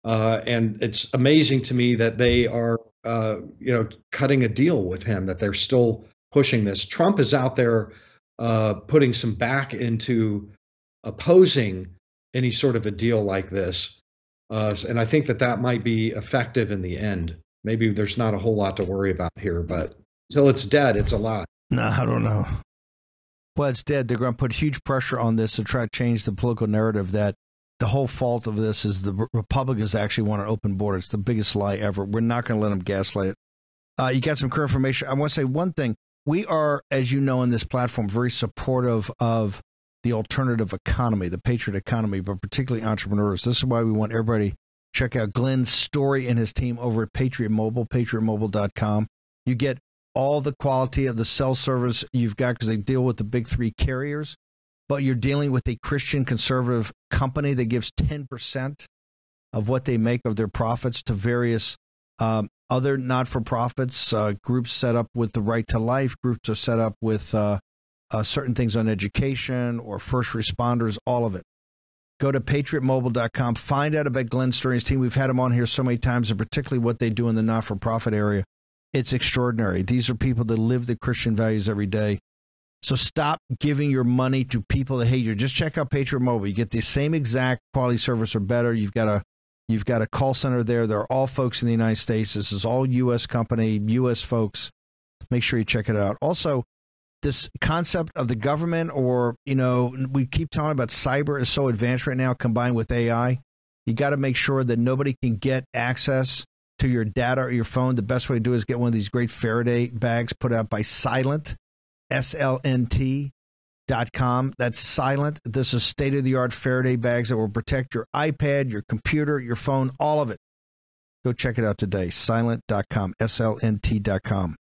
uh, and it's amazing to me that they are, uh, you know, cutting a deal with him. That they're still pushing this. Trump is out there uh, putting some back into opposing any sort of a deal like this. Uh, and I think that that might be effective in the end. Maybe there's not a whole lot to worry about here, but until it's dead, it's a lot. No, I don't know. Well, it's dead. They're going to put huge pressure on this to try to change the political narrative that the whole fault of this is the Republicans actually want an open border. It's the biggest lie ever. We're not going to let them gaslight it. Uh, you got some current information. I want to say one thing. We are, as you know, in this platform, very supportive of the alternative economy, the patriot economy, but particularly entrepreneurs. This is why we want everybody check out Glenn's story and his team over at Patriot Mobile, patriotmobile.com. You get all the quality of the cell service you've got because they deal with the big three carriers, but you're dealing with a Christian conservative company that gives 10% of what they make of their profits to various um, other not for profits, uh, groups set up with the right to life, groups are set up with uh, uh, certain things on education or first responders, all of it. Go to patriotmobile.com, find out about Glenn Story's team. We've had him on here so many times, and particularly what they do in the not for profit area. It's extraordinary. These are people that live the Christian values every day. So stop giving your money to people that hate you. Just check out Patriot Mobile. You get the same exact quality service or better. You've got a you've got a call center there. They're all folks in the United States. This is all U.S. company, U.S. folks. Make sure you check it out. Also, this concept of the government or you know we keep talking about cyber is so advanced right now combined with ai you got to make sure that nobody can get access to your data or your phone the best way to do it is get one of these great faraday bags put out by silent slnt dot com that's silent this is state of the art faraday bags that will protect your ipad your computer your phone all of it go check it out today silent.com slnt.com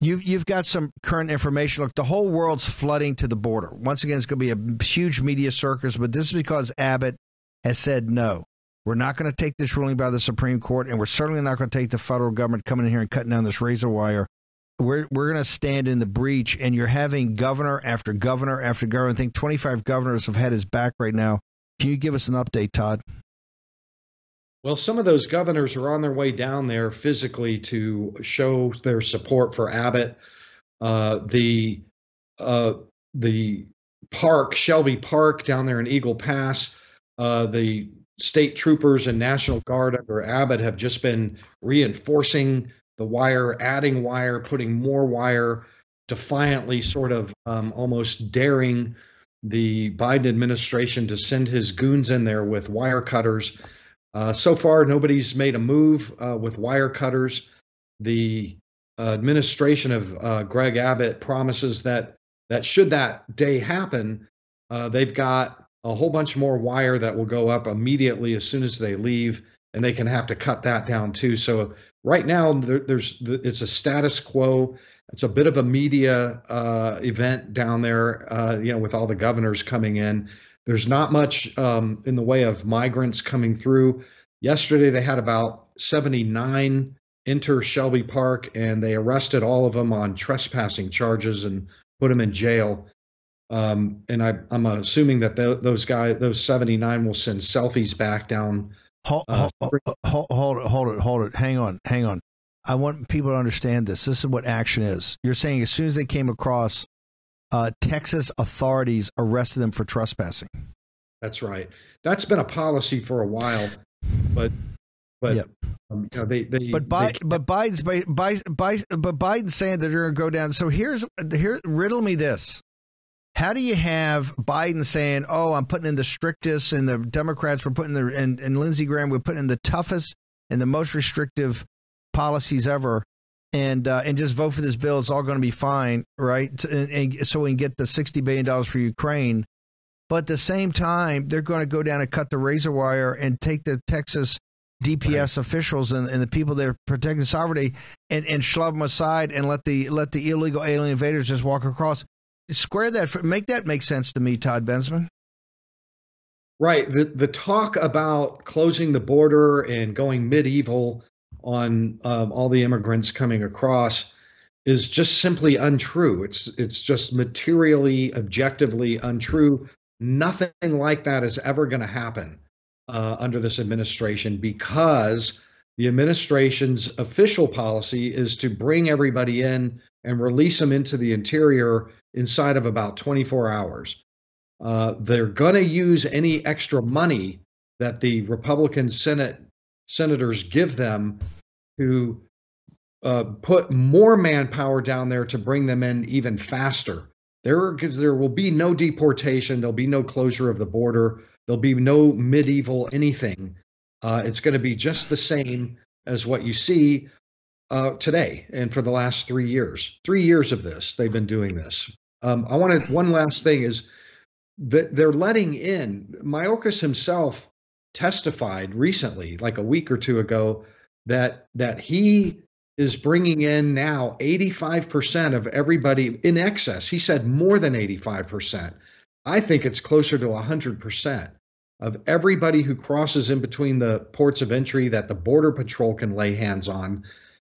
You've you've got some current information. Look, the whole world's flooding to the border. Once again, it's going to be a huge media circus, but this is because Abbott has said no. We're not going to take this ruling by the Supreme Court, and we're certainly not going to take the federal government coming in here and cutting down this razor wire. We're we're going to stand in the breach, and you're having governor after governor after governor. I think 25 governors have had his back right now. Can you give us an update, Todd? Well, some of those governors are on their way down there physically to show their support for Abbott. Uh, the uh, the park, Shelby Park, down there in Eagle Pass, uh, the state troopers and National Guard under Abbott have just been reinforcing the wire, adding wire, putting more wire, defiantly, sort of um, almost daring the Biden administration to send his goons in there with wire cutters uh, so far, nobody's made a move uh, with wire cutters. The uh, administration of uh, Greg Abbott promises that that should that day happen, uh, they've got a whole bunch more wire that will go up immediately as soon as they leave, and they can have to cut that down too. So right now, there, there's it's a status quo. It's a bit of a media uh, event down there, you know, with all the governors coming in. There's not much um, in the way of migrants coming through. Yesterday, they had about 79 enter Shelby Park, and they arrested all of them on trespassing charges and put them in jail. Um, and I, am assuming that th- those guys, those 79, will send selfies back down. Hold, uh, hold, hold, hold it, hold it, hold it. Hang on, hang on. I want people to understand this. This is what action is. You're saying as soon as they came across uh, Texas authorities arrested them for trespassing. That's right. That's been a policy for a while, but but yep. um, you know, they, they but Bi- they, but Biden's by, by, by, but Biden's saying that they're going to go down. So here's here riddle me this: How do you have Biden saying, "Oh, I'm putting in the strictest," and the Democrats were putting the and, and Lindsey Graham were putting in the toughest and the most restrictive policies ever, and uh, and just vote for this bill. It's all going to be fine, right? And, and so we can get the sixty billion dollars for Ukraine. But at the same time, they're going to go down and cut the razor wire and take the Texas DPS right. officials and, and the people that are protecting sovereignty and, and shove them aside and let the let the illegal alien invaders just walk across. Square that, make that make sense to me, Todd Bensman. Right. The the talk about closing the border and going medieval on um, all the immigrants coming across is just simply untrue. It's it's just materially, objectively untrue. Nothing like that is ever going to happen uh, under this administration because the administration's official policy is to bring everybody in and release them into the interior inside of about 24 hours. Uh, they're going to use any extra money that the Republican Senate senators give them to uh, put more manpower down there to bring them in even faster. There, because there will be no deportation, there'll be no closure of the border. There'll be no medieval anything. Uh, it's going to be just the same as what you see uh, today and for the last three years. Three years of this, they've been doing this. Um, I want to. One last thing is that they're letting in. Mayorkas himself testified recently, like a week or two ago, that that he is bringing in now 85% of everybody in excess. He said more than 85%. I think it's closer to 100% of everybody who crosses in between the ports of entry that the Border Patrol can lay hands on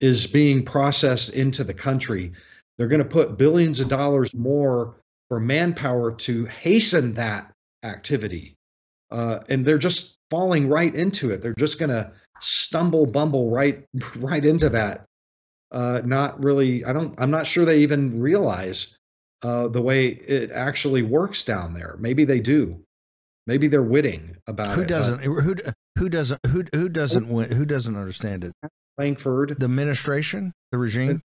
is being processed into the country. They're going to put billions of dollars more for manpower to hasten that activity. Uh, and they're just falling right into it. They're just going to stumble, bumble right, <laughs> right into that. Uh, not really. I don't. I'm not sure they even realize uh, the way it actually works down there. Maybe they do. Maybe they're witting about who it. Doesn't, who who doesn't who who doesn't who doesn't understand it? Lankford, the administration, the regime.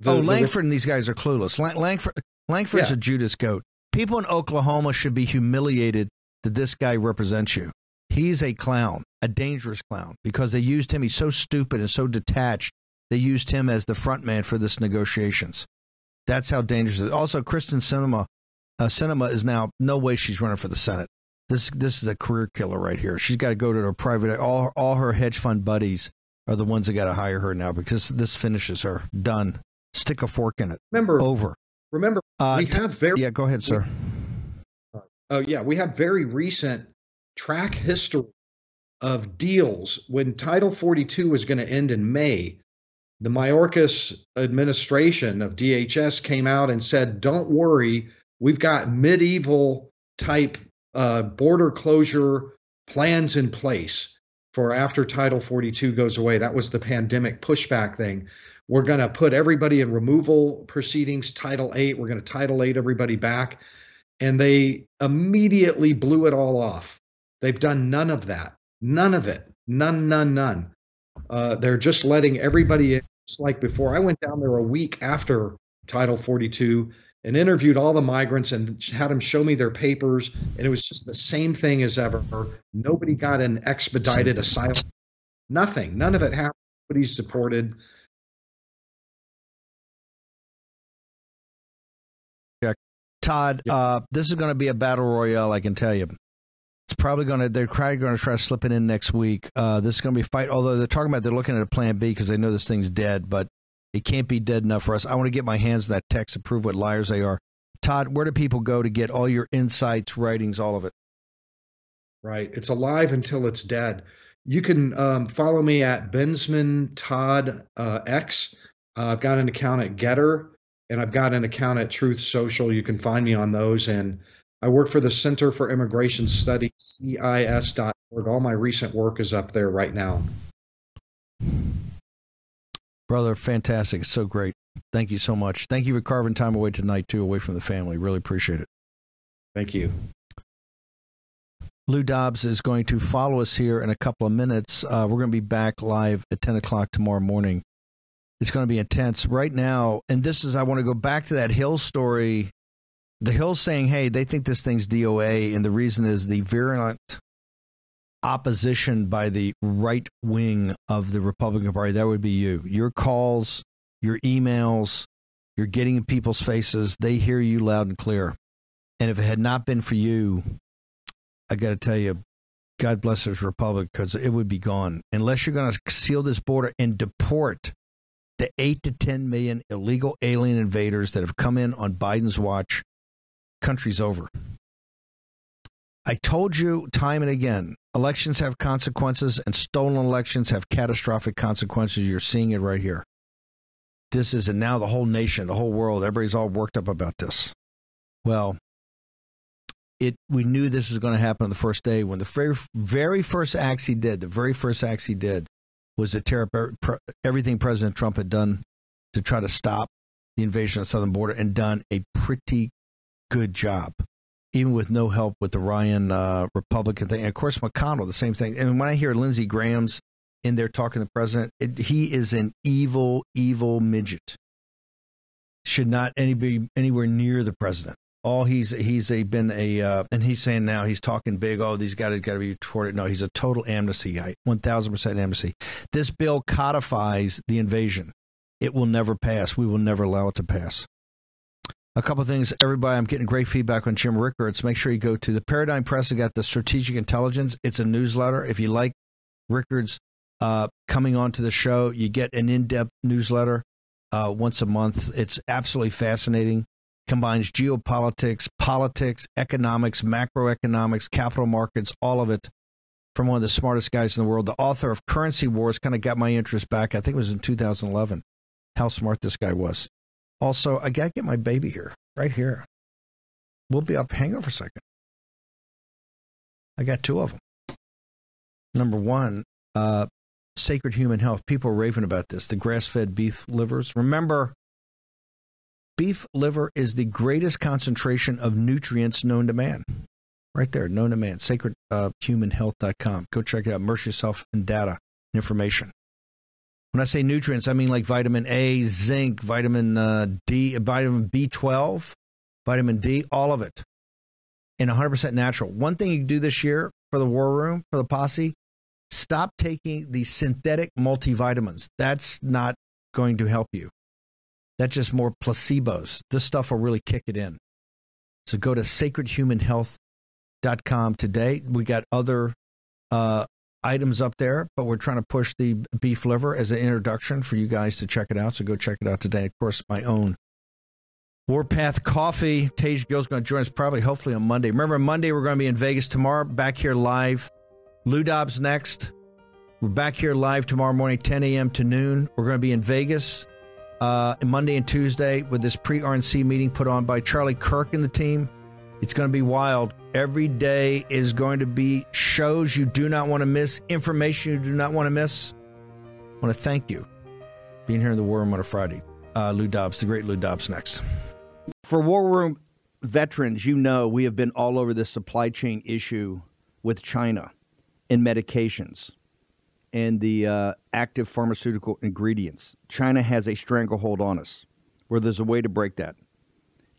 The, oh, the, Lankford and these guys are clueless. Lang, Lankford Lankford's yeah. a Judas goat. People in Oklahoma should be humiliated that this guy represents you. He's a clown, a dangerous clown, because they used him. He's so stupid and so detached. They used him as the front man for this negotiations. That's how dangerous it is. Also, Kyrsten Sinema, uh, Sinema is now no way she's running for the Senate. This this is a career killer right here. She's got to go to her private. All all her hedge fund buddies are the ones that got to hire her now because this finishes her. Done. Stick a fork in it. Remember over. Remember uh, we have very yeah. Go ahead, sir. Oh uh, yeah, we have very recent track history of deals when Title 42 was going to end in May. The Mayorkas administration of DHS came out and said, "Don't worry, we've got medieval type uh, border closure plans in place for after Title 42 goes away. That was the pandemic pushback thing. We're going to put everybody in removal proceedings, Title 8. We're going to Title 8 everybody back. And they immediately blew it all off. They've done none of that. None of it. None, none, none. Uh, they're just letting everybody in, just like before. I went down there a week after Title 42 and interviewed all the migrants and had them show me their papers and it was just the same thing as ever. Nobody got an expedited asylum. Nothing. None of it happened. Nobody's supported. Yeah. todd yeah. uh, this is going to be a battle royale i can tell you. It's probably going to they're probably going to try to slip it in next week. Uh, this is going to be fight although they're talking about they're looking at a plan b because they know this thing's dead but it can't be dead enough for us. I want to get my hands on that text to prove what liars they are. Todd, where do people go to get all your insights, writings, all of it? Right. It's alive until it's dead. You can um, follow me at Bensman Todd uh, X. Uh, I've got an account at Gettr and I've got an account at Truth Social. You can find me on those. And I work for the Center for Immigration Studies, CIS.org. All my recent work is up there right now. Brother, fantastic. It's so great. Thank you so much. Thank you for carving time away tonight, too, away from the family. Really appreciate it. Thank you. Lou Dobbs is going to follow us here in a couple of minutes. Uh, we're going to be back live at 10 o'clock tomorrow morning. It's going to be intense. Right now, and this is, I want to go back to that Hill story The Hill saying, hey, they think this thing's DOA, and the reason is the virulent opposition by the right wing of the Republican Party. That would be you. Your calls, your emails, you're getting in people's faces. They hear you loud and clear. And if it had not been for you, I got to tell you, God bless this republic because it would be gone unless you're going to seal this border and deport the eight to 10 million illegal alien invaders that have come in on Biden's watch. Country's over. I told you time and again elections have consequences and stolen elections have catastrophic consequences. You're seeing it right here. This is, and now the whole nation, the whole world, everybody's all worked up about this. Well, it we knew this was going to happen on the first day when the very very first acts he did, the very first acts he did was to tear up everything President Trump had done to try to stop the invasion of the southern border and done a pretty good job, even with no help with the Ryan uh, Republican thing. And of course, McConnell, the same thing. And when I hear Lindsey Graham's in there talking to the president, it, he is an evil, evil midget. Should not any be anywhere near the president all he's he's a been a uh, and he's saying now he's talking big. Oh, these guys got to be deported. No, he's a total amnesty guy. One thousand percent amnesty. This bill codifies the invasion. It will never pass. We will never allow it to pass. A couple things, everybody. I'm getting great feedback on Jim Rickards. Make sure you go to the Paradigm Press. I got the Strategic Intelligence. It's a newsletter. If you like Rickards uh, coming on to the show, you get an in-depth newsletter uh, once a month. It's absolutely fascinating combines geopolitics, politics, economics, macroeconomics, capital markets, all of it from one of the smartest guys in the world. The author of Currency Wars kind of got my interest back. I think it was in 2011. How smart this guy was. Also, I got to get my baby here, right here. We'll be up. Hang on for a second. I got two of them. Number one, uh, Sacred Human Health. People are raving about this. The grass fed beef livers. Remember, beef liver is the greatest concentration of nutrients known to man. Right there, known to man. SacredHumanHealth.com. Go check it out. Immerse yourself in data and information. When I say nutrients, I mean like vitamin A, zinc, vitamin uh, D, vitamin B12, vitamin D, all of it. And 100% natural. One thing you can do this year for the war room, for the posse, stop taking the synthetic multivitamins. That's not going to help you. That's just more placebos. This stuff will really kick it in. So go to sacredhumanhealth.com today. We got other uh, items up there, but we're trying to push the beef liver as an introduction for you guys to check it out. So go check it out today. Of course, my own Warpath Coffee. Tage Gill's going to join us probably, hopefully, on Monday. Remember, Monday we're going to be in Vegas tomorrow. Back here live. Lou Dobbs next. We're back here live tomorrow morning, 10 a.m. to noon. We're going to be in Vegas uh, Monday and Tuesday with this pre RNC meeting put on by Charlie Kirk and the team. It's going to be wild. Every day is going to be shows you do not want to miss, information you do not want to miss. I want to thank you being here in the War Room on a Friday. Uh, Lou Dobbs, the great Lou Dobbs, next. For War Room veterans, you know we have been all over this supply chain issue with China and medications and the uh, active pharmaceutical ingredients. China has a stranglehold on us where there's a way to break that.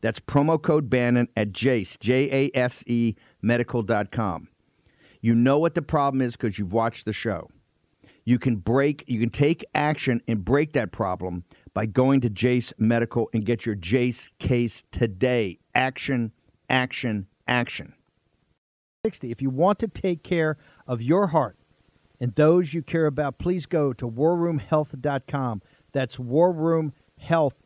That's promo code Bannon at Jase, J A S E medical.com. You know what the problem is because you've watched the show. You can break, you can take action and break that problem by going to Jase Medical and get your Jase case today. action, action, action. 60. If you want to take care of your heart and those you care about, please go to warroomhealth.com. That's warroomhealth.com.